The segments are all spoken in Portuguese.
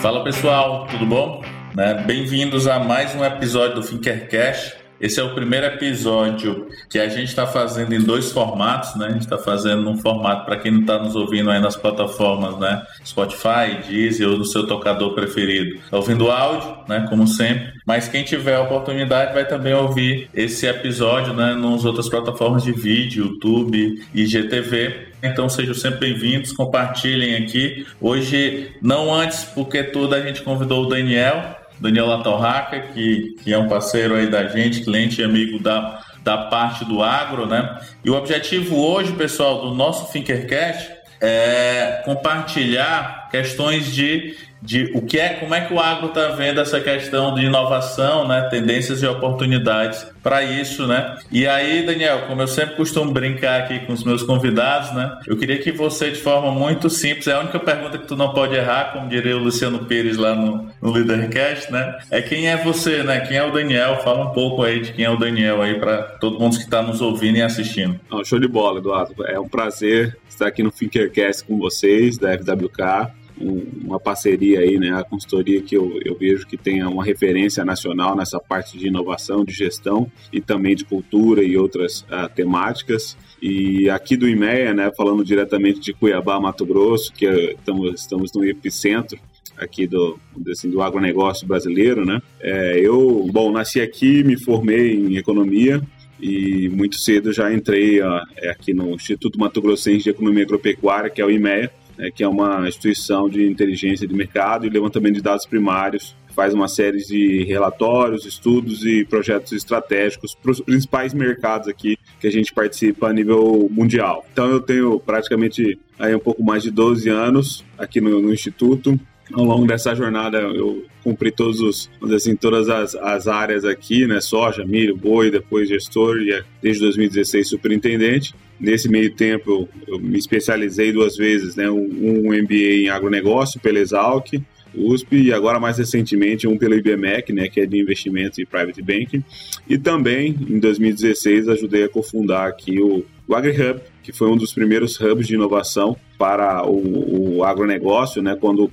Fala pessoal, tudo bom? Né? Bem-vindos a mais um episódio do Finkercast. Esse é o primeiro episódio que a gente está fazendo em dois formatos, né? A gente está fazendo num formato para quem não está nos ouvindo aí nas plataformas, né? Spotify, Deezer ou no seu tocador preferido. Está ouvindo áudio, né? Como sempre. Mas quem tiver a oportunidade vai também ouvir esse episódio, né? Nas outras plataformas de vídeo, YouTube e GTV. Então sejam sempre bem-vindos, compartilhem aqui. Hoje, não antes, porque tudo a gente convidou o Daniel, Daniel Latorraca, que, que é um parceiro aí da gente, cliente e amigo da, da parte do agro, né? E o objetivo hoje, pessoal, do nosso Thinkercast é compartilhar questões de de o que é, como é que o agro está vendo essa questão de inovação, né, tendências e oportunidades para isso, né? E aí, Daniel, como eu sempre costumo brincar aqui com os meus convidados, né? Eu queria que você, de forma muito simples, é a única pergunta que tu não pode errar, como diria o Luciano Pires lá no, no Leadercast, né? É quem é você, né? Quem é o Daniel? Fala um pouco aí de quem é o Daniel aí para todo mundo que está nos ouvindo e assistindo. Oh, show de bola, Eduardo. É um prazer estar aqui no Thinkercast com vocês, da FWK uma parceria aí, né, a consultoria que eu, eu vejo que tenha uma referência nacional nessa parte de inovação, de gestão e também de cultura e outras uh, temáticas. E aqui do IMEA, né, falando diretamente de Cuiabá, Mato Grosso, que estamos, estamos no epicentro aqui do, assim, do agronegócio brasileiro, né? É, eu, bom, nasci aqui, me formei em economia e muito cedo já entrei ó, é, aqui no Instituto Mato Grossense de Economia Agropecuária, que é o IMEA, né, que é uma instituição de inteligência de mercado e levantamento de dados primários, faz uma série de relatórios, estudos e projetos estratégicos para os principais mercados aqui que a gente participa a nível mundial. Então eu tenho praticamente aí um pouco mais de 12 anos aqui no, no Instituto, ao longo dessa jornada eu cumpri todos os, assim, todas as, as áreas aqui, né? Soja, milho, boi, depois gestor e é, desde 2016 superintendente. Nesse meio tempo eu, eu me especializei duas vezes, né? Um, um MBA em agronegócio pela Exalc, USP e agora mais recentemente um pelo IBMEC, né, que é de investimento e private banking. E também em 2016 ajudei a cofundar aqui o, o AgriHub, que foi um dos primeiros hubs de inovação para o, o agronegócio, né, quando,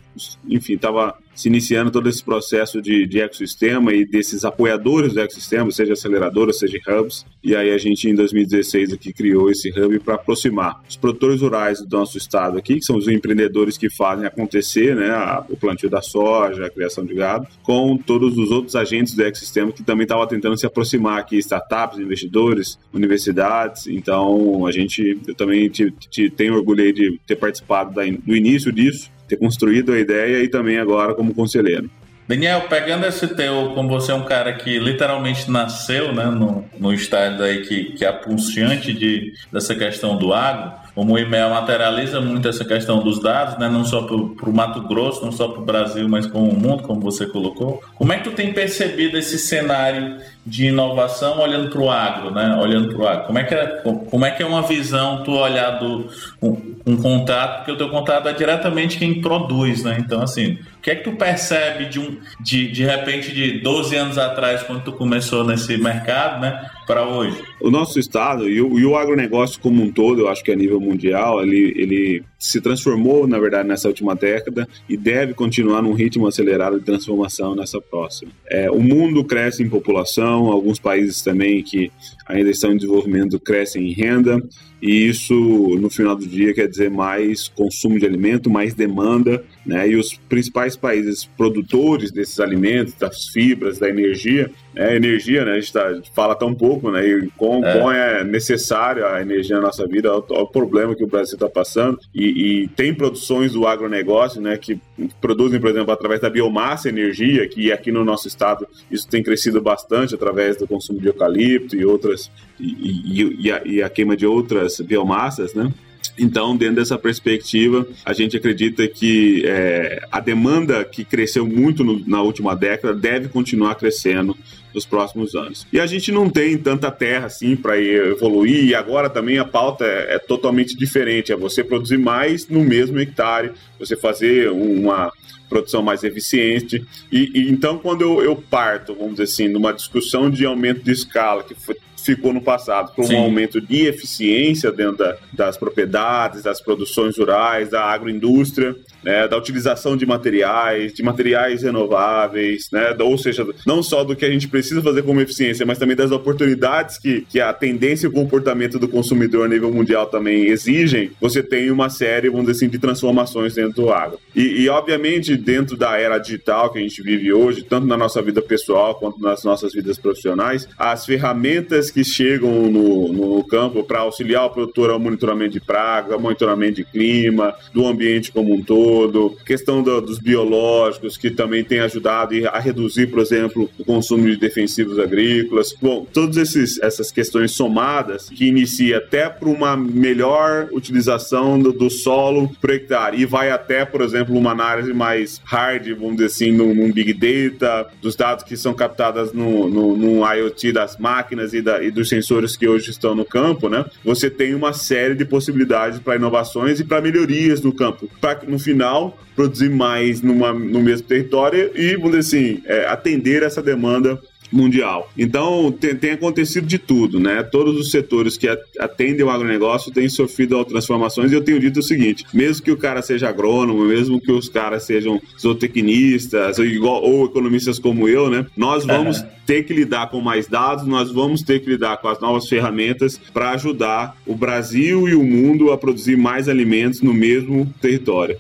enfim, estava se iniciando todo esse processo de, de ecossistema e desses apoiadores do ecossistema, seja aceleradoras, seja hubs. E aí a gente, em 2016, aqui criou esse hub para aproximar os produtores rurais do nosso estado aqui, que são os empreendedores que fazem acontecer né, a, o plantio da soja, a criação de gado, com todos os outros agentes do ecossistema que também estavam tentando se aproximar aqui, startups, investidores, universidades. Então, a gente, eu também te, te tenho orgulho de ter participado da, do início disso ter construído a ideia e também agora como conselheiro. Daniel, pegando esse teu, como você é um cara que literalmente nasceu né, no, no estádio aí que, que é pulsiante de, dessa questão do agro, como o IMEA materializa muito essa questão dos dados, né, não só para o Mato Grosso, não só para o Brasil, mas como o mundo, como você colocou. Como é que tu tem percebido esse cenário de inovação olhando para o agro, né? Olhando para o agro. Como é que é, como é que é uma visão tu olhar do um, um contrato, porque o teu contrato é diretamente quem produz, né? Então assim, o que é que tu percebe de um de, de repente de 12 anos atrás quando tu começou nesse mercado, né? Para hoje. O nosso estado e o, e o agronegócio como um todo, eu acho que a nível mundial, ele, ele se transformou, na verdade, nessa última década e deve continuar num ritmo acelerado de transformação nessa próxima. É, o mundo cresce em população, alguns países também que ainda estão em desenvolvimento crescem em renda, e isso no final do dia quer dizer mais consumo de alimento, mais demanda, né? E os principais países produtores desses alimentos, das fibras, da energia, é, energia, né? A gente, tá, fala tão pouco, né? E com, é. é necessária a energia na nossa vida, olha o, o problema que o Brasil está passando. E, e, tem produções do agronegócio, né? Que produzem, por exemplo, através da biomassa energia, que aqui no nosso estado isso tem crescido bastante através do consumo de eucalipto e outras e, e, e, a, e a queima de outras biomassas, né? Então, dentro dessa perspectiva, a gente acredita que é, a demanda que cresceu muito no, na última década deve continuar crescendo nos próximos anos. E a gente não tem tanta terra assim para evoluir, e agora também a pauta é, é, totalmente diferente: é você produzir mais no mesmo hectare, você fazer uma produção mais eficiente. E, e então, quando eu, eu, parto, vamos dizer assim, numa discussão de aumento de escala, que foi ficou no passado, por um aumento de eficiência dentro da, das propriedades, das produções rurais, da agroindústria, né, da utilização de materiais, de materiais renováveis, né, ou seja, não só do que a gente precisa fazer como eficiência, mas também das oportunidades que, que a tendência e o comportamento do consumidor a nível mundial também exigem, você tem uma série, vamos dizer assim, de transformações dentro do agro. E, e obviamente, dentro da era digital que a gente vive hoje, tanto na nossa vida pessoal quanto nas nossas vidas profissionais, as ferramentas que chegam no, no campo para auxiliar o produtor ao monitoramento de pragas, ao monitoramento de clima, do ambiente como um todo, questão do, dos biológicos, que também tem ajudado a reduzir, por exemplo, o consumo de defensivos agrícolas. Bom, todas essas questões somadas que inicia até para uma melhor utilização do, do solo por hectare e vai até, por exemplo, uma análise mais hard, vamos dizer assim, num, num Big Data, dos dados que são captados no, no, no IoT das máquinas e, da, e dos sensores que hoje estão no campo, né? Você tem uma série de possibilidades para inovações e para melhorias no campo. Para no final produzir mais numa, no mesmo território e, vamos dizer assim, é, atender essa demanda mundial. Então, tem, tem, acontecido de tudo, né? Todos os setores que atendem o agronegócio têm sofrido transformações e eu tenho dito o seguinte, mesmo que o cara seja agrônomo, mesmo que os caras sejam zootecnistas ou, igual, ou economistas como eu, né? Nós vamos uhum. ter que lidar com mais dados, nós vamos ter que lidar com as novas ferramentas para ajudar o Brasil e o mundo a produzir mais alimentos no mesmo território.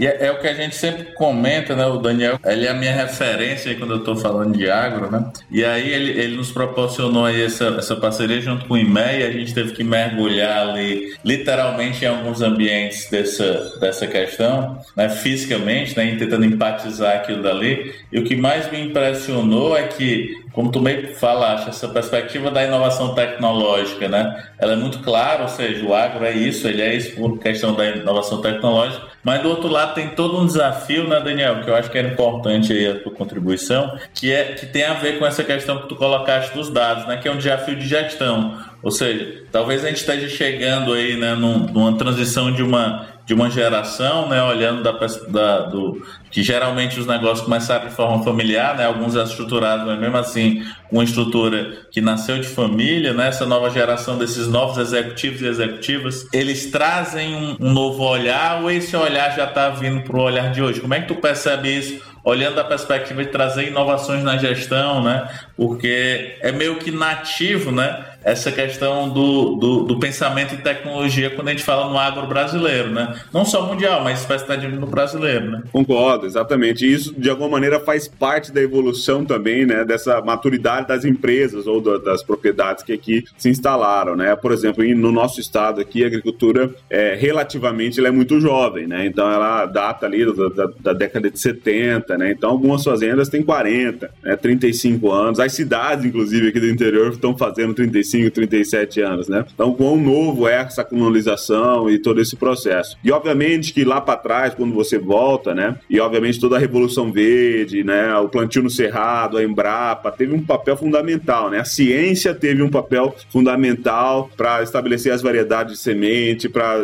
E é, é, o que a gente sempre comenta, né? O Daniel, ele é a minha referência quando eu estou falando de agro, né? E aí ele, ele nos proporcionou aí essa, essa parceria junto com o IMEI, a gente teve que mergulhar ali, literalmente, em alguns ambientes dessa, dessa questão, né? Fisicamente, né? Tentando empatizar aquilo dali. E o que mais me impressionou é que como tu bem falaste, essa perspectiva da inovação tecnológica, né? Ela é muito clara, ou seja, o agro é isso, ele é isso por questão da inovação tecnológica, mas do outro lado tem todo um desafio, né, Daniel, que eu acho que era importante aí a tua contribuição, que é que tem a ver com essa questão que tu colocaste dos dados, né, que é um desafio de gestão. Ou seja, talvez a gente esteja chegando aí, né, num, numa transição de uma de uma geração, né, olhando da, da, do que geralmente os negócios começaram de forma familiar, né, alguns estruturados, mas mesmo assim uma estrutura que nasceu de família, né, essa nova geração desses novos executivos e executivas, eles trazem um, um novo olhar ou esse olhar já está vindo para o olhar de hoje? Como é que tu percebe isso? Olhando a perspectiva de trazer inovações na gestão, né? Porque é meio que nativo, né? Essa questão do, do, do, pensamento em tecnologia quando a gente fala no agro brasileiro, né? Não só mundial, mas especialmente no brasileiro, né? Concordo, exatamente. E isso, de alguma maneira, faz parte da evolução também, né? Dessa maturidade das empresas ou do, das propriedades que aqui se instalaram, né? Por exemplo, no nosso estado aqui, a agricultura, é, relativamente, ela é muito jovem, né? Então, ela data ali da, da, da década de 70, né? Então, algumas fazendas têm 40, né? 35 anos. As cidades, inclusive, aqui do interior estão fazendo 35 35, 37 anos, né? Então, quão novo é essa colonização e todo esse processo. E, obviamente, que lá para trás, quando você volta, né? E, obviamente, toda a Revolução Verde, né? O plantio no Cerrado, a Embrapa, teve um papel fundamental, né? A ciência teve um papel fundamental para estabelecer as variedades de semente, para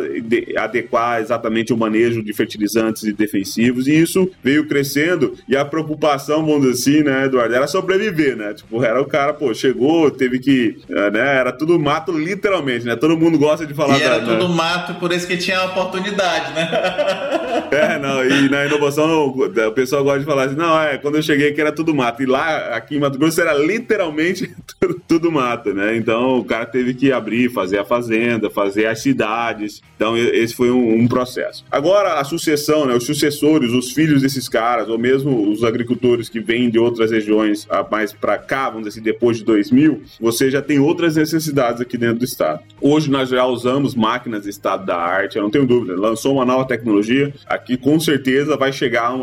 adequar exatamente o manejo de fertilizantes e defensivos, e isso veio crescendo, e a preocupação, vamos dizer assim, né, Eduardo, era sobreviver, né? Tipo, era o cara, pô, chegou, teve que né, né? Era tudo mato, literalmente, né? Todo mundo gosta de falar. E era da, tudo né? mato, por isso que tinha oportunidade, né? É, não, e na inovação o pessoal gosta de falar assim, não, é, quando eu cheguei aqui era tudo mato. E lá, aqui em Mato Grosso, era literalmente tudo, tudo mato, né? Então o cara teve que abrir, fazer a fazenda, fazer as cidades. Então esse foi um, um processo. Agora, a sucessão, né? Os sucessores, os filhos desses caras, ou mesmo os agricultores que vêm de outras regiões mais para cá, vamos dizer assim, depois de 2000, você já tem outras outras necessidades aqui dentro do estado. Hoje nós já usamos máquinas de estado da arte, eu não tenho dúvida. Lançou uma nova tecnologia, aqui com certeza vai chegar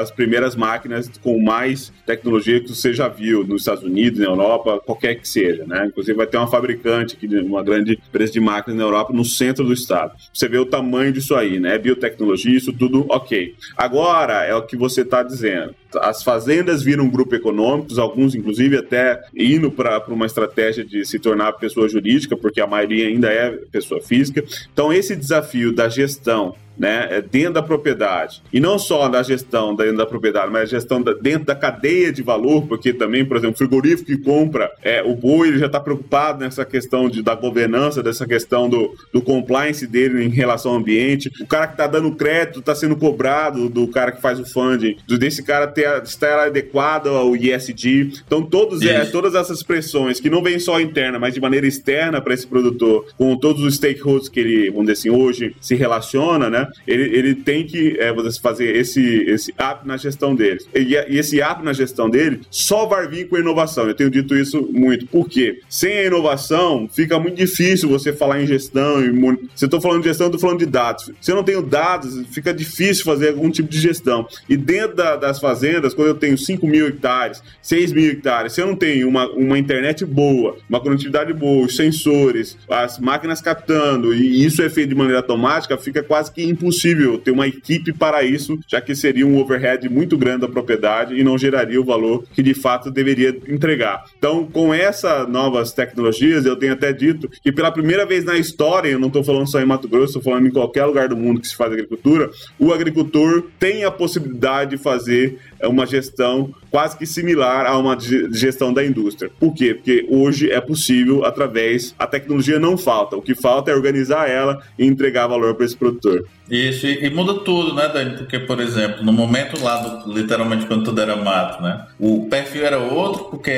as primeiras máquinas com mais tecnologia que você já viu nos Estados Unidos, na Europa, qualquer que seja, né? Inclusive vai ter uma fabricante aqui, uma grande empresa de máquinas na Europa, no centro do estado. Você vê o tamanho disso aí, né? Biotecnologia, isso tudo ok. Agora é o que você está dizendo as fazendas viram grupo econômicos, alguns inclusive até indo para uma estratégia de se tornar pessoa jurídica, porque a maioria ainda é pessoa física. Então, esse desafio da gestão né, é dentro da propriedade. E não só na gestão dentro da propriedade, mas a gestão da, dentro da cadeia de valor, porque também, por exemplo, o frigorífico que compra é, o boi, ele já está preocupado nessa questão de, da governança, dessa questão do, do compliance dele em relação ao ambiente. O cara que está dando crédito está sendo cobrado do cara que faz o funding, desse cara ter, estar adequado ao ISD. Então, todos, é, todas essas pressões que não vêm só interna, mas de maneira externa para esse produtor, com todos os stakeholders que ele, vamos dizer assim, hoje se relaciona, né? Ele, ele tem que é, fazer esse, esse app na gestão dele. E, e esse app na gestão dele só vai vir com inovação. Eu tenho dito isso muito. Por quê? Sem a inovação, fica muito difícil você falar em gestão. E Se eu estou falando de gestão, eu estou falando de dados. Se eu não tenho dados, fica difícil fazer algum tipo de gestão. E dentro da, das fazendas, quando eu tenho 5 mil hectares, 6 mil hectares, se eu não tenho uma, uma internet boa, uma conectividade boa, os sensores, as máquinas captando, e isso é feito de maneira automática, fica quase que impossível ter uma equipe para isso, já que seria um overhead muito grande da propriedade e não geraria o valor que de fato deveria entregar. Então, com essas novas tecnologias, eu tenho até dito que pela primeira vez na história, eu não estou falando só em Mato Grosso, estou falando em qualquer lugar do mundo que se faz agricultura, o agricultor tem a possibilidade de fazer uma gestão quase que similar a uma gestão da indústria. Por quê? Porque hoje é possível através a tecnologia não falta, o que falta é organizar ela e entregar valor para esse produtor. Isso, e, e, muda tudo, né, Dani? Porque, por exemplo, no momento lá, do, literalmente, quando tudo era mato, né? O perfil era outro, porque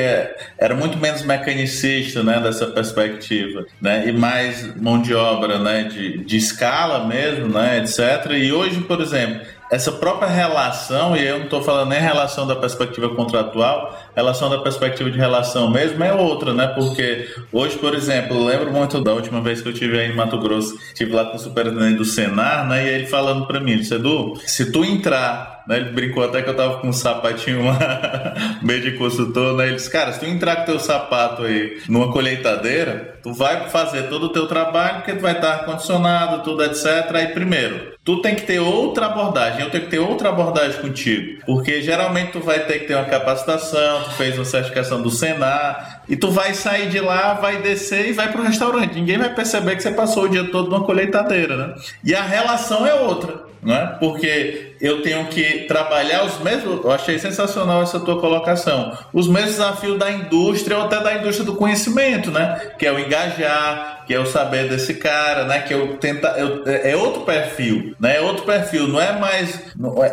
era muito menos mecanicista, né, dessa perspectiva, né? E mais mão de obra, né, de, de escala mesmo, né, etc. E hoje, por exemplo, essa própria relação, e eu não estou falando nem relação da perspectiva contratual, relação da perspectiva de relação mesmo é outra, né? Porque hoje, por exemplo, lembro muito da última vez que eu tive aí em Mato Grosso, tive lá com o superintendente do Senar, né? E ele falando para mim, Edu, se tu entrar né? Ele brincou até que eu tava com um sapatinho uma... meio de consultor, né? Ele disse, cara, se tu entrar com teu sapato aí numa colheitadeira, tu vai fazer todo o teu trabalho, porque tu vai estar condicionado, tudo, etc. Aí primeiro, tu tem que ter outra abordagem, eu tenho que ter outra abordagem contigo. Porque geralmente tu vai ter que ter uma capacitação, tu fez uma certificação do Senar, e tu vai sair de lá, vai descer e vai pro restaurante. Ninguém vai perceber que você passou o dia todo numa colheitadeira, né? E a relação é outra não é? Porque eu tenho que trabalhar os mesmos. Eu achei sensacional essa tua colocação. Os mesmos desafios da indústria ou até da indústria do conhecimento, né? Que é o engajar, que é o saber desse cara, né? Que eu tentar, eu, é, é outro perfil, né? É outro perfil, não é mais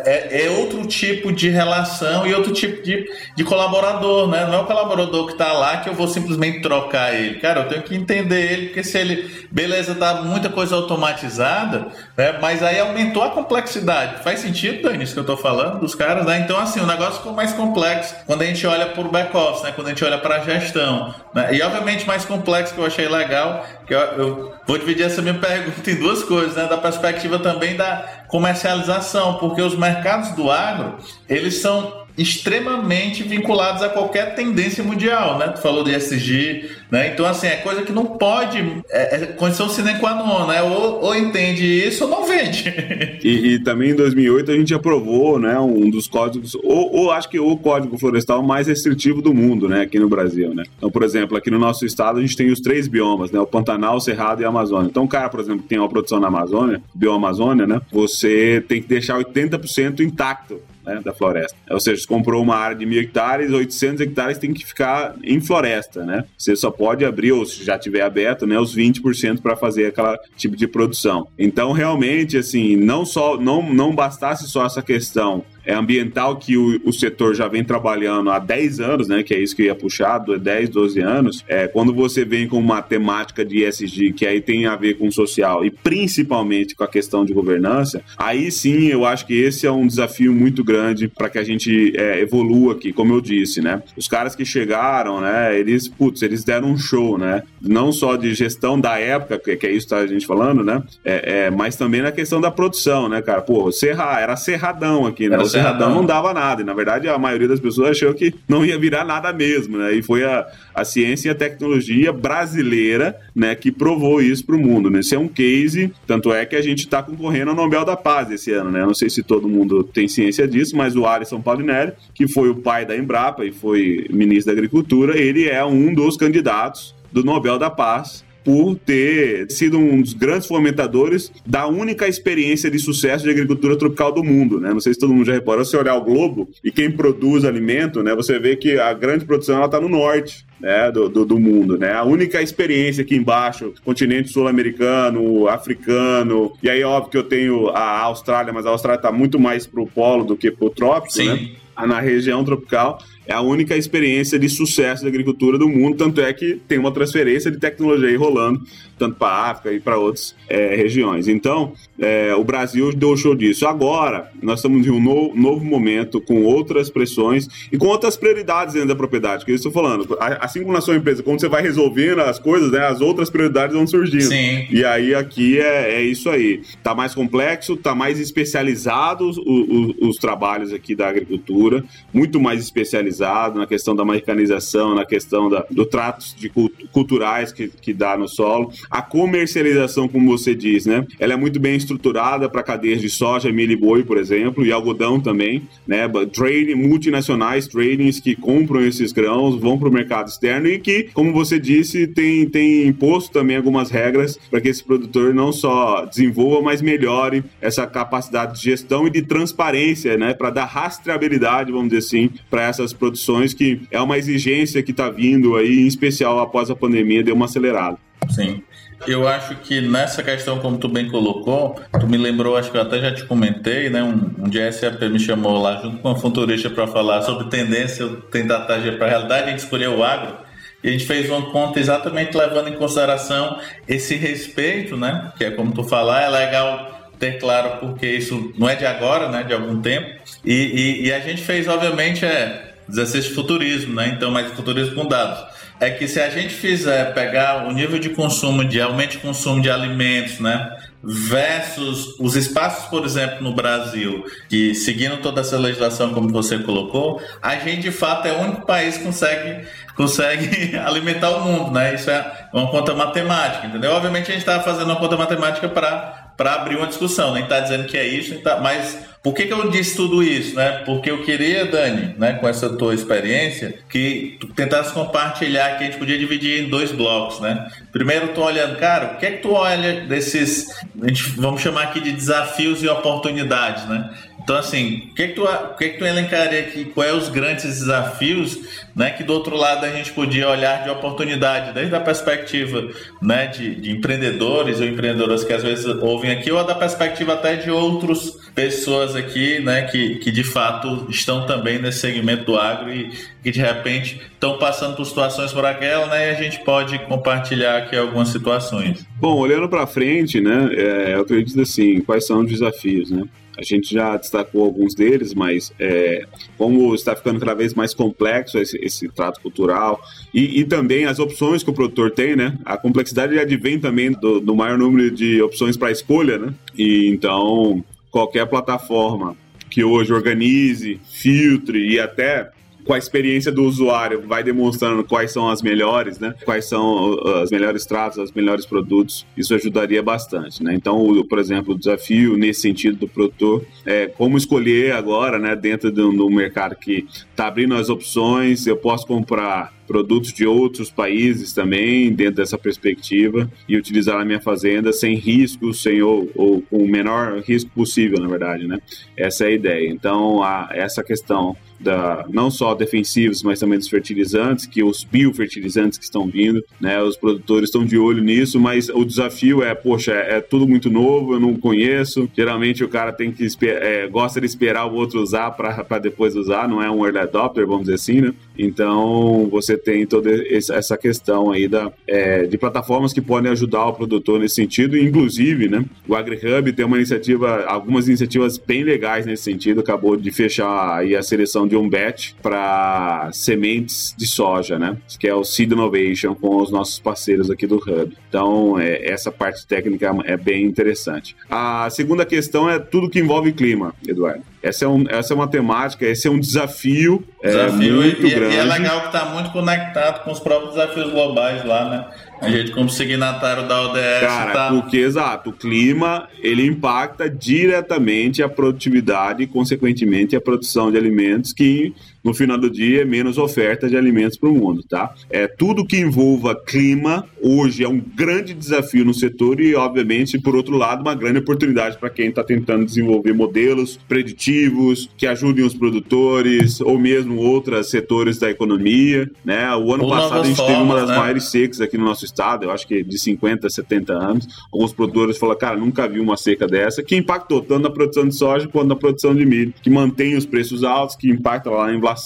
é, é outro tipo de relação e outro tipo de, de colaborador, né? Não é o colaborador que está lá que eu vou simplesmente trocar ele, cara. Eu tenho que entender ele porque se ele, beleza, tá muita coisa automatizada, né? Mas aí aumentou a complexidade. Faz sentido, Dani, isso que eu estou falando dos caras, né? Então assim, o negócio ficou mais complexo quando a gente olha para o back office, né? Quando a gente olha para a gestão, né? E obviamente mais complexo que eu achei legal que eu, eu, vou dividir essa minha pergunta em duas coisas, né? Da perspectiva também da comercialização, porque os mercados do agro, eles são extremamente vinculados a qualquer tendência mundial, né? Tu falou de SG, né? Então, assim, é coisa que não pode, é, é condição sine qua non, né? Ou, ou entende isso ou não vende. E, e, também em 2008 a gente aprovou, né, um dos códigos, ou, ou, acho que o código florestal mais restritivo do mundo, né, aqui no Brasil, né? Então, por exemplo, aqui no nosso estado a gente tem os três biomas, né? O Pantanal, o Cerrado e a Amazônia. Então, o cara, por exemplo, que tem uma produção na Amazônia, bioamazônia, né? Você tem que deixar 80% intacto né, da floresta. Ou seja, você comprou uma área de mil hectares, 800 hectares tem que ficar em floresta, né? Você só pode abrir, ou se já tiver aberto, né, os 20% para fazer aquela tipo de produção. Então, realmente, assim, não só não, não bastasse só essa questão ambiental que o, o, setor já vem trabalhando há 10 anos, né, que é isso que eu ia puxar, 10, 12 anos, é, quando você vem com uma temática de ESG, que aí tem a ver com social e principalmente com a questão de governança, aí sim eu acho que esse é um desafio muito grande para que a gente é, evolua aqui, como eu disse, né? Os caras que chegaram, né, eles, putz, eles deram um show, né? Não só de gestão da época, que, que é isso que tá a gente falando, né? É, é, mas também na questão da produção, né, cara? Pô, serra, era cerradão aqui, né? Era Cerradão não dava nada. E, na verdade, a maioria das pessoas achou que não ia virar nada mesmo, né? E foi a, a ciência e a tecnologia brasileira, né, que provou isso para o mundo, né? Esse é um case, tanto é que a gente está concorrendo ao Nobel da Paz esse ano, né? Não sei se todo mundo tem ciência disso, mas o Alisson Paulinelli, que foi o pai da Embrapa e foi ministro da Agricultura, ele é um dos candidatos do Nobel da Paz por ter sido um dos grandes fomentadores da única experiência de sucesso de agricultura tropical do mundo, né? Não sei se todo mundo já reparou, se olhar o globo e quem produz alimento, né, você vê que a grande produção ela está no norte, né, do, do, do, mundo, né? A única experiência aqui embaixo, continente sul-americano, africano, e aí óbvio que eu tenho a Austrália, mas a Austrália está muito mais pro polo do que pro trópico, Sim. né? Na região tropical é a única experiência de sucesso da agricultura do mundo, tanto é que tem uma transferência de tecnologia aí rolando, tanto para a África e para outras é, regiões. Então, é, o Brasil deu show disso. Agora, nós estamos em um novo, novo, momento, com outras pressões e com outras prioridades dentro da propriedade, que eu estou falando. Assim como na sua empresa, quando você vai resolvendo as coisas, né, as outras prioridades vão surgindo. Sim. E aí aqui é, é isso aí. Está mais complexo, está mais especializado os, os, os trabalhos aqui da agricultura, muito mais especializado na questão da mecanização, na questão da, do tratos de culturais que, que dá no solo. A comercialização, como você diz, né? Ela é muito bem estruturada para cadeias de soja, milho e boi, por exemplo, e algodão também, né? Trading, multinacionais, tradings que compram esses grãos, vão para o mercado externo e que, como você disse, tem, tem imposto também algumas regras para que esse produtor não só desenvolva, mas melhore essa capacidade de gestão e de transparência, né? Para dar rastreabilidade, vamos dizer assim, para essas produções produções, que é uma exigência que está vindo aí, em especial após a pandemia, deu uma acelerada. Sim. Eu acho que nessa questão, como tu bem colocou, tu me lembrou, acho que eu até já te comentei, né? Um, um dia SAP me chamou lá junto com a futurista para falar sobre tendência, tentar trazer para a realidade, a gente escolheu o agro. E a gente fez uma conta exatamente levando em consideração esse respeito, né? Que é como tu falar, é legal ter claro porque isso não é de agora, né? De algum tempo. E, e, e a gente fez, obviamente, é 16 futurismo, né? Então, mas futurismo com dados. É que se a gente fizer pegar o nível de consumo, de aumento de consumo de alimentos, né? Versus os espaços, por exemplo, no Brasil, que seguindo toda essa legislação como você colocou, a gente de fato é o único país que consegue, consegue alimentar o mundo, né? Isso é uma conta matemática, entendeu? Obviamente a gente está fazendo uma conta matemática para abrir uma discussão, nem está dizendo que é isso, tá, mas por que, que eu disse tudo isso, né? Porque eu queria, Dani, né, com essa tua experiência, que tu tentasse compartilhar que a gente podia dividir em dois blocos, né? Primeiro, tu olhando, cara, o que é que tu olha desses, a gente, vamos chamar aqui de desafios e oportunidades, né? Então, assim, o que, é que, tu, o que, é que tu elencaria aqui? Quais são os grandes desafios, né? Que do outro lado a gente podia olhar de oportunidade, desde a perspectiva né, de, de empreendedores ou empreendedoras que às vezes ouvem aqui, ou da perspectiva até de outras pessoas aqui, né? Que, que de fato estão também nesse segmento do agro e que de repente estão passando por situações por aquela, né? E a gente pode compartilhar aqui algumas situações. Bom, olhando para frente, né? É, eu acredito assim, quais são os desafios, né? A gente já destacou alguns deles, mas é, como está ficando cada vez mais complexo esse, esse trato cultural e, e, também as opções que o produtor tem, né? A complexidade advém também do, do maior número de opções para escolha, né? E então qualquer plataforma que hoje organize, filtre e até com a experiência do usuário, vai demonstrando quais são as melhores, né? Quais são uh, as melhores tratos, os melhores produtos. Isso ajudaria bastante, né? Então, por exemplo, o desafio nesse sentido do produtor é como escolher agora, né? Dentro do, do mercado que está abrindo as opções, eu posso comprar produtos de outros países também, dentro dessa perspectiva, e utilizar a minha fazenda sem riscos, sem ou, ou com o menor risco possível, na verdade, né? Essa é a ideia. Então, a, essa questão da, não só defensivos, mas também dos fertilizantes, que os biofertilizantes que estão vindo, né? Os produtores estão de olho nisso, mas o desafio é, poxa, é, é tudo muito novo, eu não conheço. Geralmente o cara tem que é, gosta de esperar o outro usar para depois usar, não é um early adopter, vamos dizer assim, né? Então você tem toda essa questão aí da, é, de plataformas que podem ajudar o produtor nesse sentido, inclusive, né? O AgriHub tem uma iniciativa, algumas iniciativas bem legais nesse sentido, acabou de fechar aí a seleção de um batch para sementes de soja, né? Que é o Seed Innovation com os nossos parceiros aqui do Hub. Então, é, essa parte técnica é bem interessante. A segunda questão é tudo que envolve clima, Eduardo. Essa é, um, essa é uma temática, esse é um desafio, desafio é, muito e, grande. E é legal que está muito conectado com os próprios desafios globais lá, né? A gente como signatário da ODS. Cara, tá... porque, exato, o clima, ele impacta diretamente a produtividade e, consequentemente, a produção de alimentos que no final do dia, menos oferta de alimentos para o mundo, tá? É, tudo que envolva clima hoje é um grande desafio no setor e, obviamente, por outro lado, uma grande oportunidade para quem está tentando desenvolver modelos preditivos que ajudem os produtores ou mesmo outros setores da economia, né? O ano passado a gente formas, teve uma das né? maiores secas aqui no nosso estado, eu acho que de 50 a 70 anos. Alguns produtores falaram, cara, nunca vi uma seca dessa, que impactou tanto na produção de soja quanto na produção de milho, que mantém os preços altos, que impacta lá na inflação,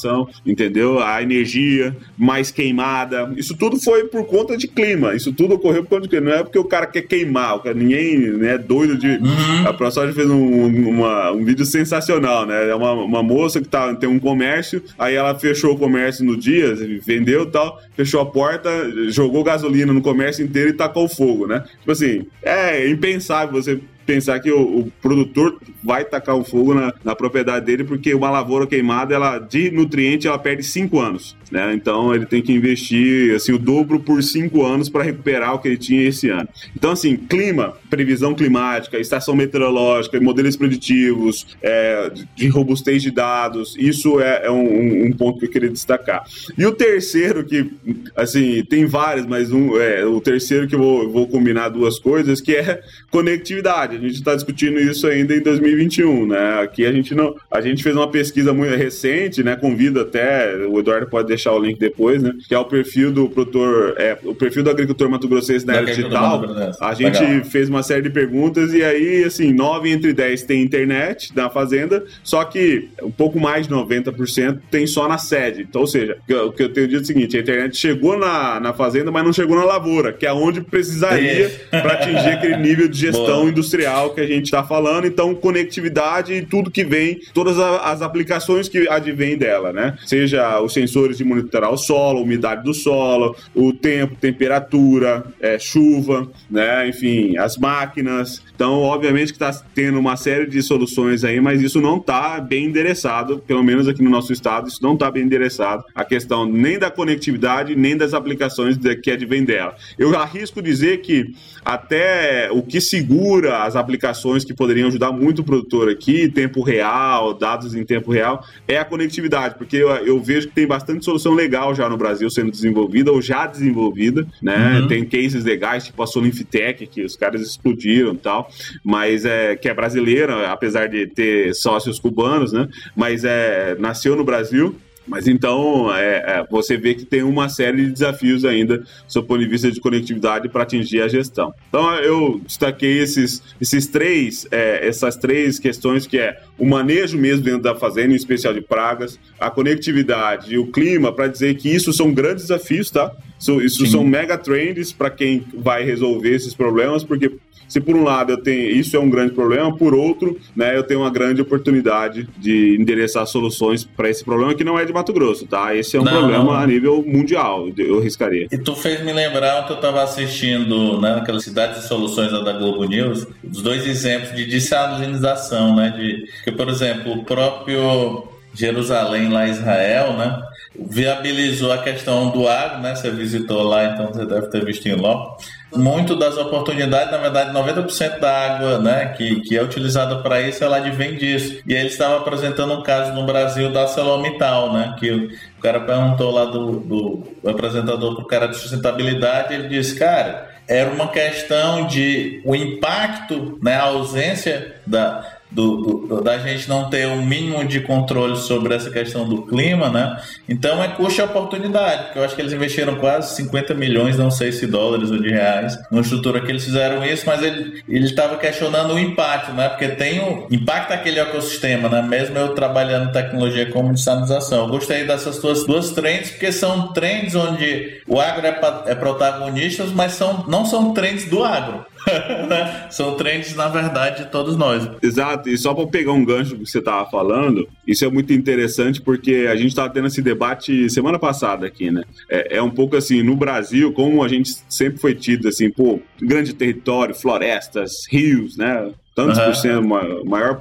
entendeu? A energia mais queimada. Isso tudo foi por conta de clima. Isso tudo ocorreu por conta de clima. Não é porque o cara quer queimar, o cara, ninguém né, é doido de. Uhum. A ProSoja fez um, uma, um vídeo sensacional, né? É uma, uma moça que tá, tem um comércio, aí ela fechou o comércio no dia, vendeu tal, fechou a porta, jogou gasolina no comércio inteiro e tacou fogo, né? Tipo assim, é impensável você pensar que o, o, produtor vai tacar o fogo na, na, propriedade dele, porque uma lavoura queimada, ela de nutriente, ela perde cinco anos. Né? Então ele tem que investir assim, o dobro por cinco anos para recuperar o que ele tinha esse ano. Então, assim, clima, previsão climática, estação meteorológica, modelos preditivos, é, de robustez de dados, isso é, é um, um, ponto que eu queria destacar. E o terceiro, que assim, tem vários, mas um, é, o terceiro que eu vou, vou combinar duas coisas, que é conectividade. A gente está discutindo isso ainda em 2021, né? Aqui a gente não. A gente fez uma pesquisa muito recente, né? Convido até, o Eduardo pode deixar o link depois, né? Que é o perfil do produtor, é, o perfil do agricultor Mato Grossense na era digital. A gente Legal. fez uma série de perguntas e aí, assim, 9 entre 10 tem internet na fazenda, só que um pouco mais de 90% tem só na sede. Então, ou seja, o que eu tenho dito é o seguinte: a internet chegou na, na fazenda, mas não chegou na lavoura, que é onde precisaria para atingir aquele nível de gestão Boa. industrial que a gente está falando. Então, conectividade e tudo que vem, todas as aplicações que advêm dela, né? Seja os sensores de monitorar o solo, a umidade do solo, o tempo, temperatura, é, chuva, né? Enfim, as máquinas. Então, obviamente que está tendo uma série de soluções aí, mas isso não está bem endereçado, pelo menos aqui no nosso estado, isso não está bem endereçado. A questão nem da conectividade, nem das aplicações que advém dela. Eu arrisco dizer que até o que segura as aplicações que poderiam ajudar muito o produtor aqui, tempo real, dados em tempo real, é a conectividade, porque eu, eu vejo que tem bastante solução legal já no Brasil sendo desenvolvida ou já desenvolvida, né? Uhum. Tem cases legais, tipo a Solinfitec, que os caras explodiram e tal, mas é que é brasileira, apesar de ter sócios cubanos, né? Mas é nasceu no Brasil mas então é, é, você vê que tem uma série de desafios ainda, do ponto de vista de conectividade, para atingir a gestão. Então eu destaquei esses, esses três, é, essas três questões que é o manejo mesmo dentro da fazenda, em especial de pragas, a conectividade e o clima, para dizer que isso são grandes desafios, tá? Isso, isso são mega trends para quem vai resolver esses problemas, porque se por um lado eu tenho isso é um grande problema, por outro, né, eu tenho uma grande oportunidade de endereçar soluções para esse problema que não é de Mato Grosso, tá? Esse é um não, problema não. a nível mundial, eu arriscaria. E tu fez me lembrar que eu estava assistindo né, naquela cidade de soluções da Globo News, os dois exemplos de desalinização, né? De, que, por exemplo, o próprio Jerusalém lá Israel, né? Viabilizou a questão do agro, né? Você visitou lá, então você deve ter visto em loco muito das oportunidades, na verdade, 90% da água né, que, que é utilizada para isso, ela advém disso. E ele estava apresentando um caso no Brasil da ArcelorMittal, né, que o, cara perguntou lá do, do, do apresentador o cara de sustentabilidade, ele disse, cara, era uma questão de o impacto, né, a ausência da do, do, da gente não ter um mínimo de controle sobre essa questão do clima, né? Então é custo e oportunidade, porque eu acho que eles investiram quase 50 milhões, não sei se dólares ou de reais, numa estrutura que eles fizeram isso, mas ele estava questionando o impacto, né? Porque tem o impacto aquele ecossistema, né? Mesmo eu trabalhando tecnologia como dessalinização. Eu gostei dessas duas, duas trends, porque são trends onde o agro é, é protagonista, mas são, não são trends do agro. São trends, na verdade, de todos nós. Exato, e só para pegar um gancho que você estava falando, isso é muito interessante porque a gente estava tendo esse debate semana passada aqui, né? É, é, um pouco assim, no Brasil, como a gente sempre foi tido assim, pô, grande território, florestas, rios, né? Tantos uhum. por cento, maior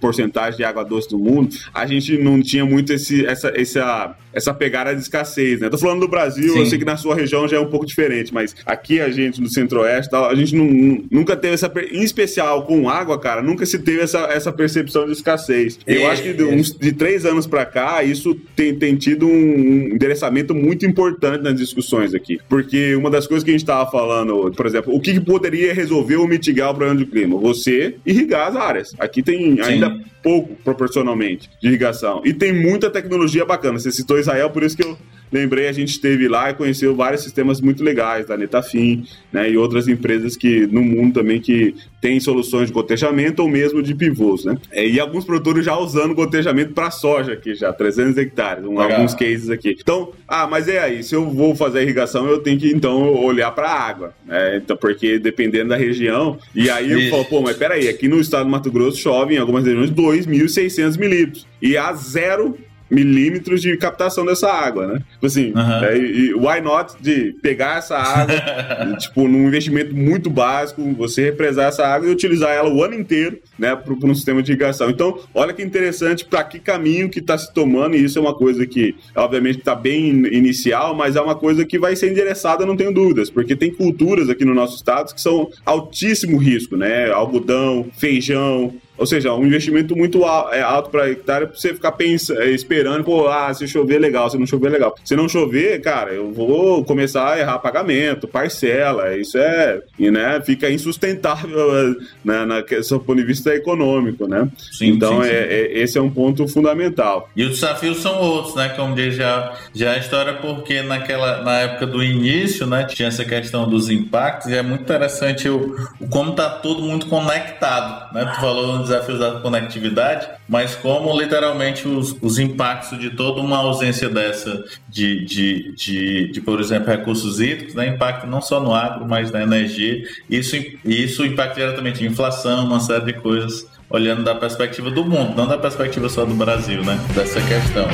porcentagem de água doce do mundo, a gente não tinha muito esse, essa, essa, essa pegada de escassez, né? Tô falando do Brasil, Sim. eu sei que na sua região já é um pouco diferente, mas aqui a gente no Centro-Oeste, a gente não, nunca teve essa, em especial com água, cara, nunca se teve essa, essa percepção de escassez. É, eu acho que de, é. uns, de três anos para cá, isso tem, tem tido um endereçamento muito importante nas discussões aqui, porque uma das coisas que a gente tava falando, por exemplo, o que, que poderia resolver ou mitigar o problema do clima? Você irrigar as áreas. Aqui tem Sim. ainda pouco proporcionalmente de irrigação. E tem muita tecnologia bacana. Você citou Israel, por isso que eu lembrei, a gente esteve lá e conheceu vários sistemas muito legais, da Netafim, né, e outras empresas que no mundo também que tem soluções de gotejamento ou mesmo de pivôs, né? É, e alguns produtores já usando gotejamento para soja aqui já, 300 hectares, um, alguns cases aqui. Então, ah, mas é aí, se eu vou fazer a irrigação, eu tenho que então olhar para a água, né? Então, porque dependendo da região, e aí eu falo, pô, mas peraí, aqui no estado do Mato Grosso chove em algumas regiões 2.600 milímetros e há zero milímetros de captação dessa água, né? Tipo assim, uhum. é, e, why not de pegar essa água, tipo, num investimento muito básico, você represar essa água e utilizar ela o ano inteiro, né, para um sistema de irrigação. Então, olha que interessante para que caminho que está se tomando, e isso é uma coisa que, obviamente, está bem inicial, mas é uma coisa que vai ser endereçada, não tenho dúvidas, porque tem culturas aqui no nosso estado que são altíssimo risco, né? Algodão, feijão, ou seja, um investimento muito é, alto para hectare para você ficar pensando, é, esperando, pô, ah, se chover legal, se não chover legal. Se não chover, cara, eu vou começar a errar pagamento, parcela, isso é, e, né, fica insustentável né, na questão do ponto de vista econômico, né? Sim, então, sim, sim. É, é, esse é um ponto fundamental. E os desafios são outros, né? Como diz já, já a história, porque naquela, na época do início, né, tinha essa questão dos impactos, e é muito interessante o como tá tudo muito conectado, né? Tu falou desafios da conectividade, mas como literalmente os, os impactos de toda uma ausência dessa de, de, de, de, por exemplo, recursos hídricos, né, impacta não só no agro, mas na energia. Isso, isso impacta diretamente a inflação, uma série de coisas, olhando da perspectiva do mundo, não da perspectiva só do Brasil, né, dessa questão.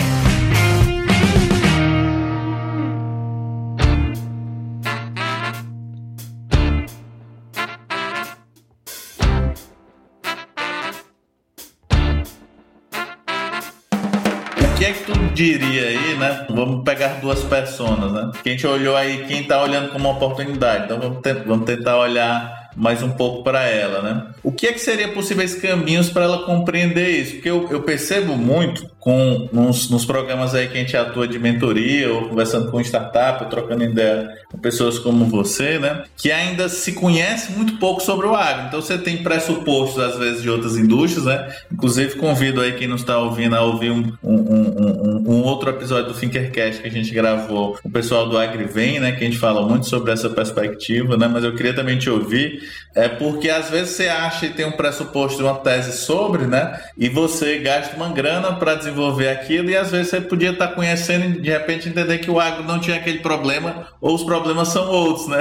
Vamos pegar duas personas, né? Que a gente olhou aí quem tá olhando como uma oportunidade. Então vamos, vamos tentar olhar mais um pouco para ela, né? O que é que seria possíveis caminhos para ela compreender isso? Porque eu, eu percebo muito com nos, nos, programas aí que a gente atua de mentoria ou conversando com startup, ou trocando ideia com pessoas como você, né? Que ainda se conhece muito pouco sobre o agro. Então você tem pressupostos às vezes de outras indústrias, né? Inclusive convido aí quem nos está ouvindo a ouvir um, um, um, um, outro episódio do Thinkercast que a gente gravou, o pessoal do AgriVem, né? Que a gente fala muito sobre essa perspectiva, né? Mas eu queria também te ouvir é porque às vezes você acha e tem um pressuposto de uma tese sobre, né? E você gasta uma grana para desenvolver aquilo e às vezes você podia estar tá conhecendo e de repente entender que o agro não tinha aquele problema ou os problemas são outros, né?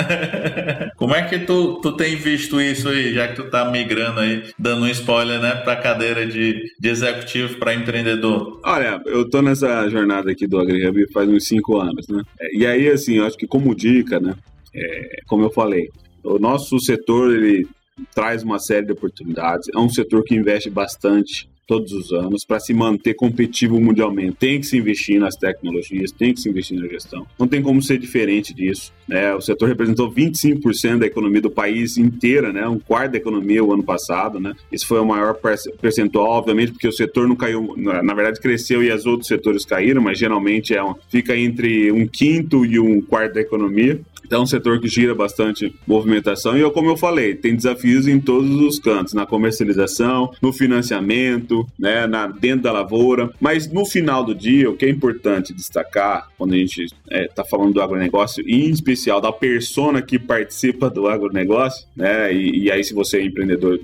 Como é que tu, tu tem visto isso aí, já que tu tá migrando aí, dando um spoiler, né, para cadeira de, de executivo para empreendedor? Olha, eu tô nessa jornada aqui do AgriHub faz uns cinco anos, né? E aí, assim, eu acho que como dica, né? É, como eu falei, o nosso setor ele traz uma série de oportunidades. É um setor que investe bastante todos os anos para se manter competitivo mundialmente. Tem que se investir nas tecnologias, tem que se investir na gestão. Não tem como ser diferente disso. Né? O setor representou 25% da economia do país inteira, né? um quarto da economia o ano passado. Né? Isso foi o maior percentual, obviamente, porque o setor não caiu, na verdade cresceu e os outros setores caíram, mas geralmente é um, fica entre um quinto e um quarto da economia. É um setor que gira bastante movimentação e, como eu falei, tem desafios em todos os cantos, na comercialização, no financiamento, né, na, dentro da lavoura. Mas no final do dia, o que é importante destacar quando a gente está é, tá falando do agronegócio, e em especial da persona que participa do agronegócio, né, e, e aí se você é empreendedor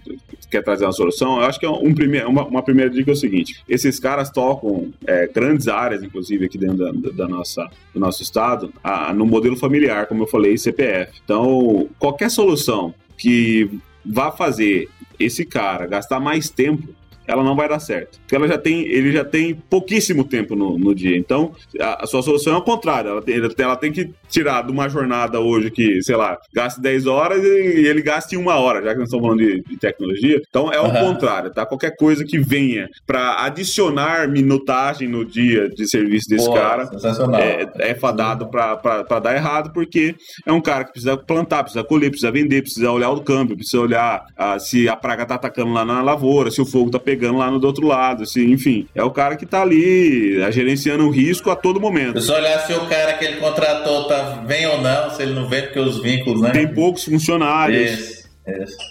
quer trazer uma solução, eu acho que é um primeir, uma, uma primeira dica é o seguinte: esses caras tocam é, grandes áreas, inclusive aqui dentro da, da nossa, do nosso estado, a, no modelo familiar, como eu falei, CPF. Então, qualquer solução que vá fazer esse cara gastar mais tempo ela não vai dar certo. Porque ela já tem, ele já tem pouquíssimo tempo no, no dia. Então, a, a, sua solução é o contrário. Ela tem, ela tem que tirar de uma jornada hoje que, sei lá, gaste 10 horas e ele gaste uma hora, já que nós estamos falando de, de tecnologia. Então, é o uhum. contrário, tá? Qualquer coisa que venha para adicionar minutagem no dia de serviço desse Boa, cara é, é fadado para dar errado, porque é um cara que precisa plantar, precisa colher, precisa vender, precisa olhar o câmbio, precisa olhar ah, se a praga tá atacando lá na lavoura, se o fogo tá pegando lá no do outro lado, se, enfim. É o cara que tá ali ah, gerenciando o risco a todo momento. Se olhar se o cara que ele contratou tá, vem ou não, se ele não vem, porque os vínculos, né? Tem poucos funcionários. Isso.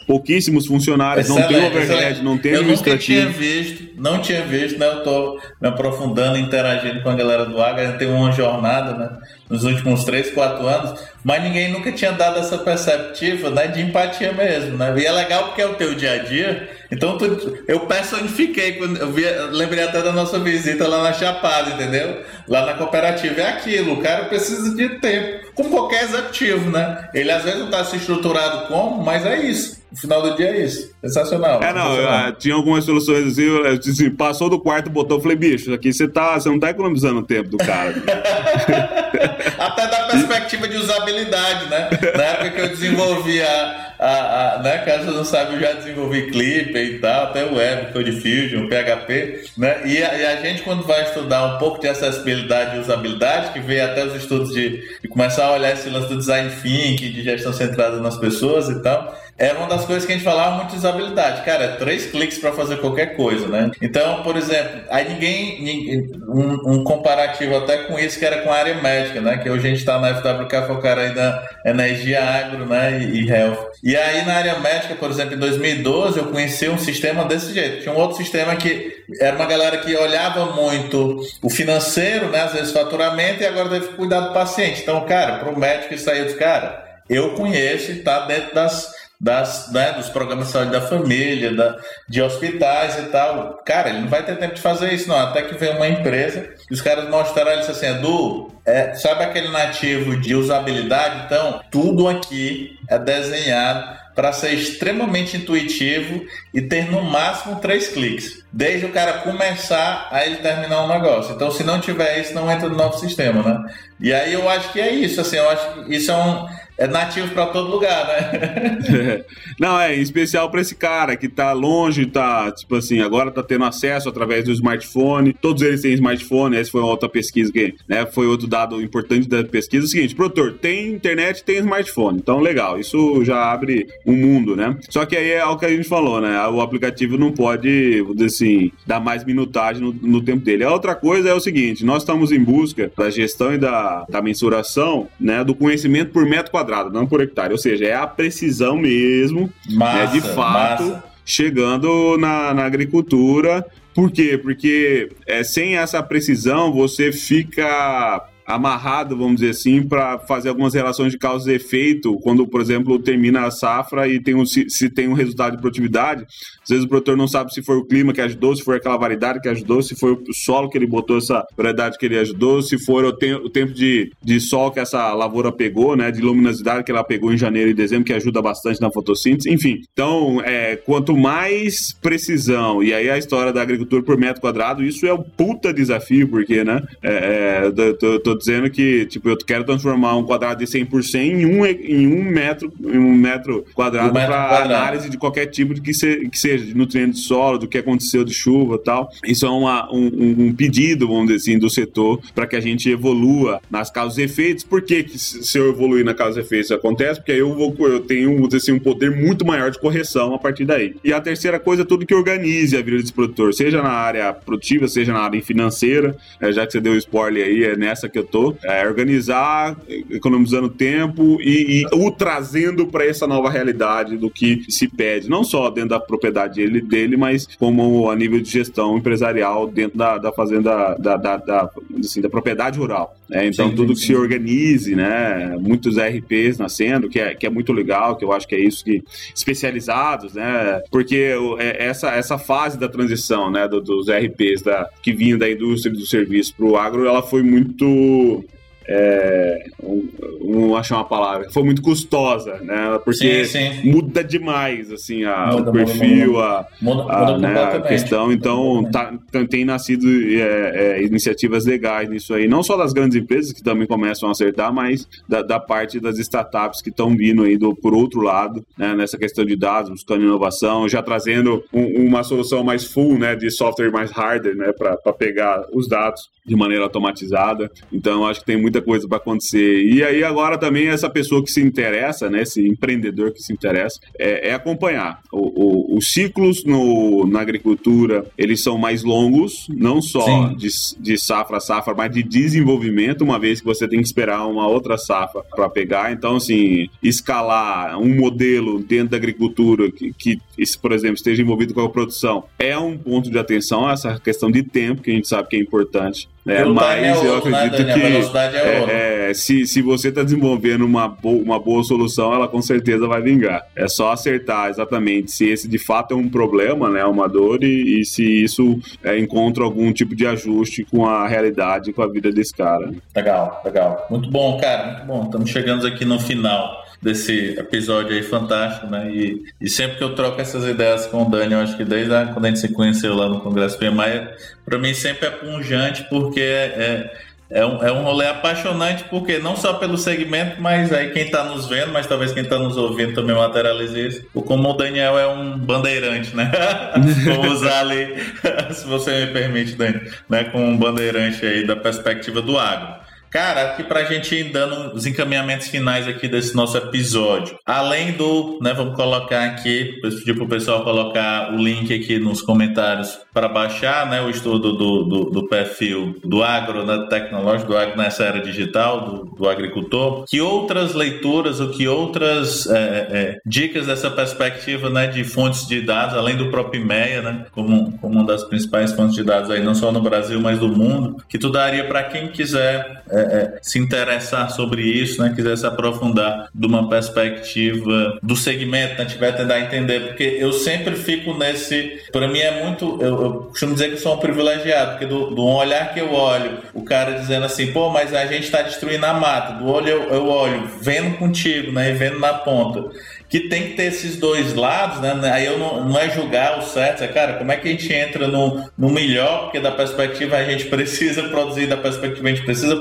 Pouquíssimos funcionários, excelente, não tem overhead, não tem Eu nunca tinha visto, não tinha visto, né? Eu tô me aprofundando, interagindo com a galera do Água, a gente tem uma jornada, né? Nos últimos 3, 4 anos, mas ninguém nunca tinha dado essa perceptiva, né? De empatia mesmo, né? E é legal porque é o teu dia a dia, então tu, eu personifiquei, eu, vi, lembrei até da nossa visita lá na Chapada, entendeu? Lá na cooperativa, é aquilo, o cara precisa de tempo, como qualquer executivo, né? Ele às vezes não está se estruturado como, mas é isso. No final do dia é isso. Sensacional. É, não, sensacional. Eu, tinha algumas soluções assim, eu, assim, passou do quarto, botou, falei, bicho, aqui você tá, você não tá economizando o tempo do cara. Até da perspectiva de usabilidade, né? Na época que eu desenvolvi a, a, a, né, caso você não sabe, eu já desenvolvi clipe e tal, até web, Code Fusion, PHP, né? E a, e a, gente, quando vai estudar um pouco de acessibilidade e usabilidade, que vem até os estudos de, de começar a olhar esse lance do design thinking, de gestão centrada nas pessoas e tal, era uma das coisas que a gente falava muito de usabilidade. Cara, é três cliques para fazer qualquer coisa, né? Então, por exemplo, aí ninguém. ninguém um, um, comparativo até com isso que era com a área médica, né? Que hoje a gente está na FWK focado aí na energia agro, né? E, e health. E aí na área médica, por exemplo, em 2012, eu conheci um sistema desse jeito. Tinha um outro sistema que era uma galera que olhava muito o financeiro, né? Às vezes faturamento, e agora deve cuidar do paciente. Então, cara, para o médico isso aí, cara, eu conheço e tá dentro das das, né, dos programas de saúde da família, da, de hospitais e tal. Cara, ele não vai ter tempo de fazer isso, não. Até que vem uma empresa e os caras mostraram ele assim, Edu, é, sabe aquele nativo de usabilidade? Então, tudo aqui é desenhado para ser extremamente intuitivo e ter no máximo três cliques. Desde o cara começar a ele terminar um negócio. Então, se não tiver isso, não entra no novo sistema, né? E aí eu acho que é isso, assim, eu acho que isso é um é nativo para todo lugar, né? Não, é em especial para esse cara que tá longe, tá, tipo assim, agora tá tendo acesso através do smartphone. Todos eles têm smartphone, essa foi outra pesquisa que, né, foi outro dado importante da pesquisa. É o seguinte, produtor, tem internet, tem smartphone. Então, legal, isso já abre um mundo, né? Só que aí é o que a gente falou, né? O aplicativo não pode, assim, dar mais minutagem no, no tempo dele. A outra coisa é o seguinte, nós estamos em busca da gestão e da, da mensuração, né, do conhecimento por metro quadrado quadrado, não por hectare. Ou seja, é a precisão mesmo, massa, né, de fato, massa. chegando na, na agricultura. Por quê? Porque é, sem essa precisão você fica amarrado, vamos dizer assim, para fazer algumas relações de causa e efeito, quando, por exemplo, termina a safra e tem um, se, se, tem um resultado de produtividade, às vezes o produtor não sabe se foi o clima que ajudou, se foi aquela variedade que ajudou, se foi o solo que ele botou essa variedade que ele ajudou, se foi o, te, o tempo de, de sol que essa lavoura pegou, né, de luminosidade que ela pegou em janeiro e dezembro, que ajuda bastante na fotossíntese, enfim. Então, é, quanto mais precisão, e aí a história da agricultura por metro quadrado, isso é um puta desafio, porque, né, é, é, tô, tô dizendo que, tipo, eu quero transformar um quadrado de 100% em um, em um metro, em um metro quadrado um para análise de qualquer tipo de que, se, que seja, de nutriente de solo, do que aconteceu de chuva tal. Isso é uma, um, um pedido, vamos dizer assim, do setor para que a gente evolua nas causas e efeitos. Por que, que se eu evoluir na causa e efeitos isso acontece? Porque aí eu, vou, eu tenho, vamos dizer assim, um poder muito maior de correção a partir daí. E a terceira coisa é tudo que organize a vida desse produtor, seja na área produtiva, seja na área financeira, é, já que você deu o spoiler aí, é nessa que eu tô, é, organizar, economizando tempo e, e o trazendo para essa nova realidade do que se pede, não só dentro da propriedade dele, dele mas como a nível de gestão empresarial dentro da, da fazenda, da, da, da, assim, da propriedade rural. Né? Então, sim, tudo sim, que se organize, né? muitos RPs nascendo, que é, que é muito legal, que eu acho que é isso que especializados, né? Porque é, essa, essa fase da transição, né, dos RPs da, que vinham da indústria do serviço para o agro, ela foi muito o é, um, não achar uma palavra, foi muito custosa, né? Porque sim, sim. muda demais, assim, a, muda, o perfil, muda, a, muda, a, né, a, questão. Então, tá, tem nascido é, é, iniciativas legais nisso aí, não só das grandes empresas que também começam a acertar, mas da, da parte das startups que estão vindo aí do, por outro lado, né, nessa questão de dados, buscando inovação, já trazendo um, uma solução mais full, né, de software mais hardware, né, para pegar os dados de maneira automatizada. Então, acho que tem muita coisa para acontecer. E aí, agora também, essa pessoa que se interessa, né, esse empreendedor que se interessa, é, é acompanhar. O, o, os ciclos no, na agricultura, eles são mais longos, não só de, de safra a safra, mas de desenvolvimento, uma vez que você tem que esperar uma outra safra para pegar. Então, assim, escalar um modelo dentro da agricultura que, que, por exemplo, esteja envolvido com a produção, é um ponto de atenção, essa questão de tempo, que a gente sabe que é importante. É, mas é eu outro, né, acredito né, que é, é, se, se você está desenvolvendo uma, bo uma boa solução, ela com certeza vai vingar. É só acertar exatamente se esse de fato é um problema, né, uma dor, e, e se isso é, encontra algum tipo de ajuste com a realidade, com a vida desse cara. Legal, legal. Muito bom, cara, muito bom. Estamos chegando aqui no final desse episódio aí fantástico, né? E, e sempre que eu troco essas ideias com o Dani, eu acho que desde a, quando a gente se conheceu lá no Congresso PMI, para mim sempre é punjante, porque é, é, é, um, é um rolê apaixonante, porque não só pelo segmento, mas aí quem está nos vendo, mas talvez quem está nos ouvindo também materialize isso. Como o Daniel é um bandeirante, né? Vou usar ali, se você me permite, Dani, né? Com um bandeirante aí da perspectiva do agro. Cara, aqui pra gente ir dando os encaminhamentos finais aqui desse nosso episódio. Além do, né, vamos colocar aqui, pedir pro pessoal colocar o link aqui nos comentários para baixar, né, o estudo do, do, do, perfil do agro, né, tecnológico, do agro nessa era digital, do, do agricultor. Que outras leituras ou que outras é, é, é dicas dessa perspectiva, né, de fontes de dados, além do próprio IMEA, né, como, como uma das principais fontes de dados aí, não só no Brasil, mas do mundo, que tu daria para quem quiser é, é, se interessar sobre isso, né, quiser se aprofundar de uma perspectiva do segmento, né, tiver tentar entender, porque eu sempre fico nesse, para mim é muito, eu, eu, costumo dizer que sou um privilegiado, porque do, do olhar que eu olho, o cara dizendo assim, pô, mas a gente está destruindo a mata, do olho eu, eu olho, vendo contigo, né, e vendo na ponta que tem que ter esses dois lados, né? Aí eu não, não é julgar o certo, é, cara, como é que a gente entra no, no melhor, porque da perspectiva a gente precisa produzir, da perspectiva a gente precisa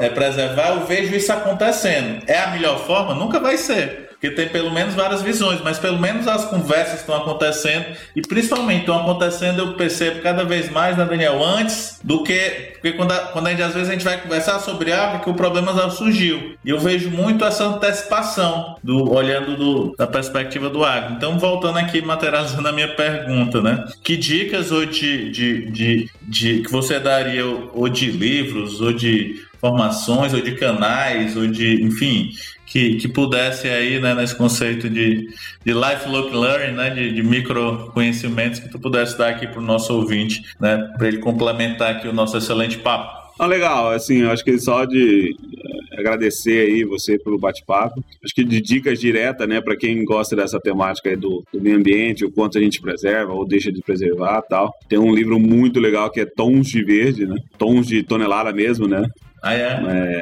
é, preservar, eu vejo isso acontecendo. É a melhor forma? Nunca vai ser porque tem pelo menos várias visões, mas pelo menos as conversas estão acontecendo e principalmente estão acontecendo, eu percebo cada vez mais, né, Daniel, antes do que. Porque quando, a, quando a gente, às vezes a gente vai conversar sobre algo que o problema já surgiu. E eu vejo muito essa antecipação, do, olhando do, da perspectiva do agro. Então, voltando aqui, materializando a minha pergunta, né? Que dicas ou de, de, de, de que você daria, ou de livros, ou de formações, ou de canais, ou de, enfim, que, que pudesse aí, né, nesse conceito de, de lifelong learning, né, de, de micro conhecimentos que tu pudesse dar aqui para o nosso ouvinte, né, para ele complementar aqui o nosso excelente papo. Ah, legal, assim, acho que só de eh, agradecer aí você pelo bate-papo. Acho que de dicas diretas, né, para quem gosta dessa temática aí do, do, meio ambiente, o quanto a gente preserva ou deixa de preservar tal. Tem um livro muito legal que é Tons de Verde, né? Tons de tonelada mesmo, né? Ah, é?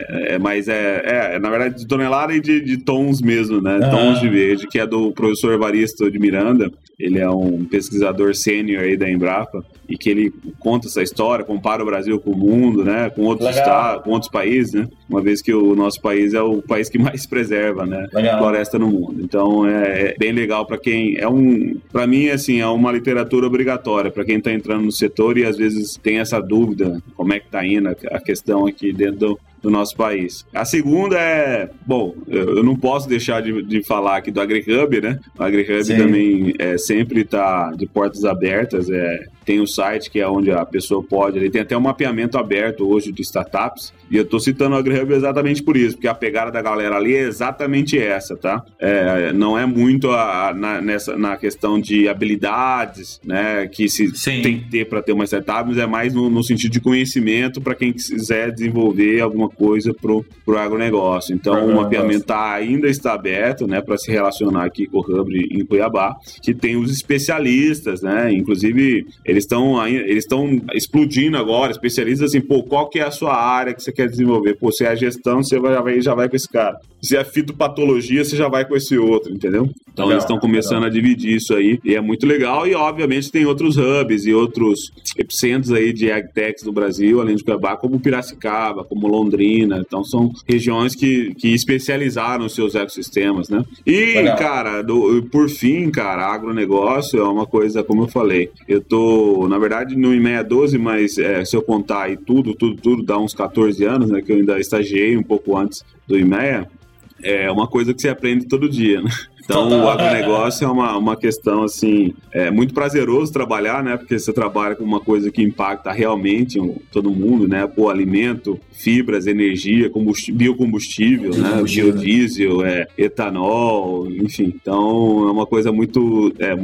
é, é mas é, é, na verdade, de tonelada e de, de tons mesmo, né? Ah. Tons de verde, que é do professor Evaristo de Miranda. Ele é um pesquisador sênior aí da Embrapa e que ele conta essa história, compara o Brasil com o mundo, né? Com outros estados, com outros países, né? Uma vez que o nosso país é o país que mais preserva, né? Legal. Floresta no mundo. Então é, é bem legal para quem é um, para mim assim é uma literatura obrigatória para quem está entrando no setor e às vezes tem essa dúvida como é que está indo a questão aqui dentro do, do nosso país. A segunda é, bom, eu não posso deixar de, de falar aqui do AgriHub, né? O AgriHub Sim. também é, sempre está de portas abertas, é, tem o site que é onde a pessoa pode, ele tem até um mapeamento aberto hoje de startups, e eu estou citando o AgriHub exatamente por isso, porque a pegada da galera ali é exatamente essa, tá? É, não é muito a, na, nessa, na questão de habilidades, né, que se Sim. tem que ter para ter uma startup, mas é mais no, no sentido de conhecimento para quem quiser desenvolver alguma coisa pro, pro agronegócio. Então, o mapeamento tá, ainda está aberto, né, para se relacionar aqui com o Hub em Cuiabá, que tem os especialistas, né, inclusive eles estão eles estão explodindo agora, especialistas assim, pô, qual que é a sua área que você quer desenvolver? Pô, se é a gestão, você já vai, já vai com esse cara. Se é fitopatologia, você já vai com esse outro, entendeu? Então legal, eles estão começando legal. a dividir isso aí e é muito legal e obviamente tem outros hubs e outros epicentros aí de agtechs no Brasil, além de Cuiabá, como Piracicaba, como Londrina. Então são regiões que, que especializaram os seus ecossistemas, né? E, legal. cara, do, por fim, cara, agronegócio é uma coisa, como eu falei, eu tô, na verdade, no IMEA 12, mas é, se eu contar aí tudo, tudo, tudo, dá uns 14 anos, né? Que eu ainda estagiei um pouco antes do IMEA. É uma coisa que você aprende todo dia, né? Então, o agronegócio é uma, uma questão, assim, é muito prazeroso trabalhar, né? Porque você trabalha com uma coisa que impacta realmente todo mundo, né? Pô, alimento, fibras, energia, biocombustível, né? Biodiesel, é, etanol, enfim. Então, é uma coisa muito... É,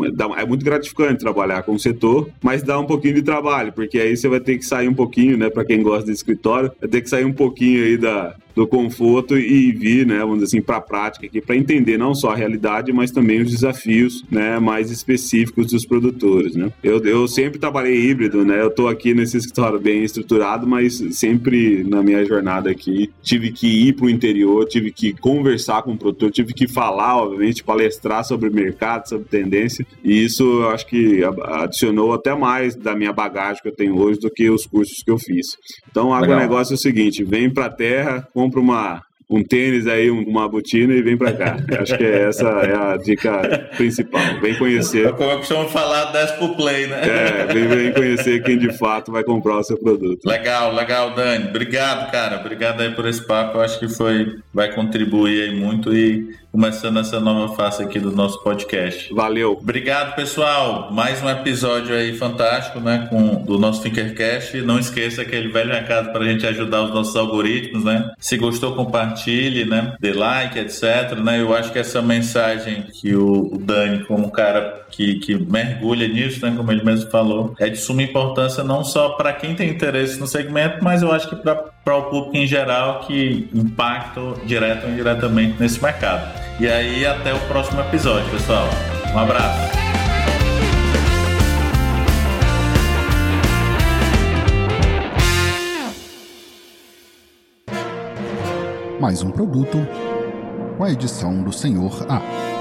é muito gratificante trabalhar com o setor, mas dá um pouquinho de trabalho, porque aí você vai ter que sair um pouquinho, né? Para quem gosta de escritório, vai ter que sair um pouquinho aí da, do conforto e vir, né, vamos dizer assim, para a prática aqui, para entender não só a realidade, mas também os desafios, né, mais específicos dos produtores, né. Eu, eu sempre trabalhei híbrido, né, eu estou aqui nesse escritório bem estruturado, mas sempre na minha jornada aqui tive que ir para o interior, tive que conversar com o produtor, tive que falar, obviamente, palestrar sobre o mercado, sobre tendência, e isso eu acho que adicionou até mais da minha bagagem que eu tenho hoje do que os cursos que eu fiz. Então, o agronegócio é o seguinte, vem para a terra, compra uma, um tênis aí, uma botina e vem para cá. Acho que essa é a dica principal. Vem conhecer. É como eu costumo falar, 10 pro play, né? É, vem, vem conhecer quem de fato vai comprar o seu produto. Legal, legal, Dani. Obrigado, cara. Obrigado aí por esse papo. Eu acho que foi, vai contribuir aí muito e começando essa nova fase aqui do nosso podcast. Valeu. Obrigado, pessoal. Mais um episódio aí fantástico, né, com do nosso Thinkercast. Não esqueça aquele velho recado para a gente ajudar os nossos algoritmos, né? Se gostou, compartilhe, né? Dê like, etc. Né? Eu acho que essa mensagem que o Dani, como cara que, que mergulha nisso, né, como ele mesmo falou, é de suma importância não só para quem tem interesse no segmento, mas eu acho que para o público em geral que impacta direto ou indiretamente nesse mercado. E aí, até o próximo episódio, pessoal. Um abraço. Mais um produto com a edição do Senhor A.